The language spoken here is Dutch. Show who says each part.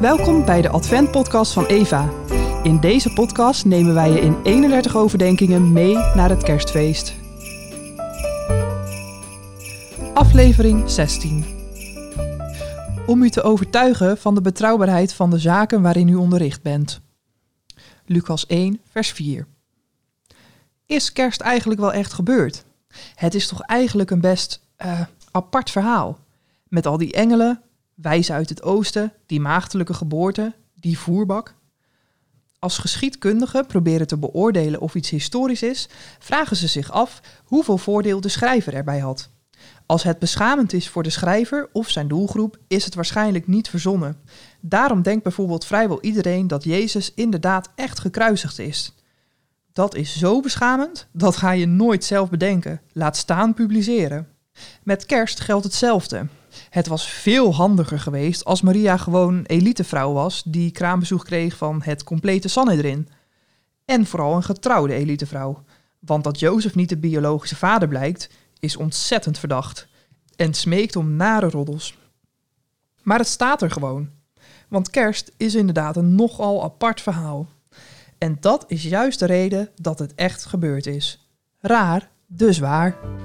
Speaker 1: Welkom bij de Advent-podcast van Eva. In deze podcast nemen wij je in 31 overdenkingen mee naar het kerstfeest. Aflevering 16. Om u te overtuigen van de betrouwbaarheid van de zaken waarin u onderricht bent. Lucas 1, vers 4. Is kerst eigenlijk wel echt gebeurd? Het is toch eigenlijk een best uh, apart verhaal. Met al die engelen, wijzen uit het oosten, die maagdelijke geboorte, die voerbak. Als geschiedkundigen proberen te beoordelen of iets historisch is, vragen ze zich af hoeveel voordeel de schrijver erbij had. Als het beschamend is voor de schrijver of zijn doelgroep, is het waarschijnlijk niet verzonnen. Daarom denkt bijvoorbeeld vrijwel iedereen dat Jezus inderdaad echt gekruisigd is. Dat is zo beschamend, dat ga je nooit zelf bedenken, laat staan publiceren. Met kerst geldt hetzelfde. Het was veel handiger geweest als Maria gewoon elitevrouw was die kraambezoek kreeg van het complete Sanhedrin. En vooral een getrouwde elitevrouw. Want dat Jozef niet de biologische vader blijkt, is ontzettend verdacht. En smeekt om nare roddels. Maar het staat er gewoon. Want kerst is inderdaad een nogal apart verhaal. En dat is juist de reden dat het echt gebeurd is. Raar, dus waar.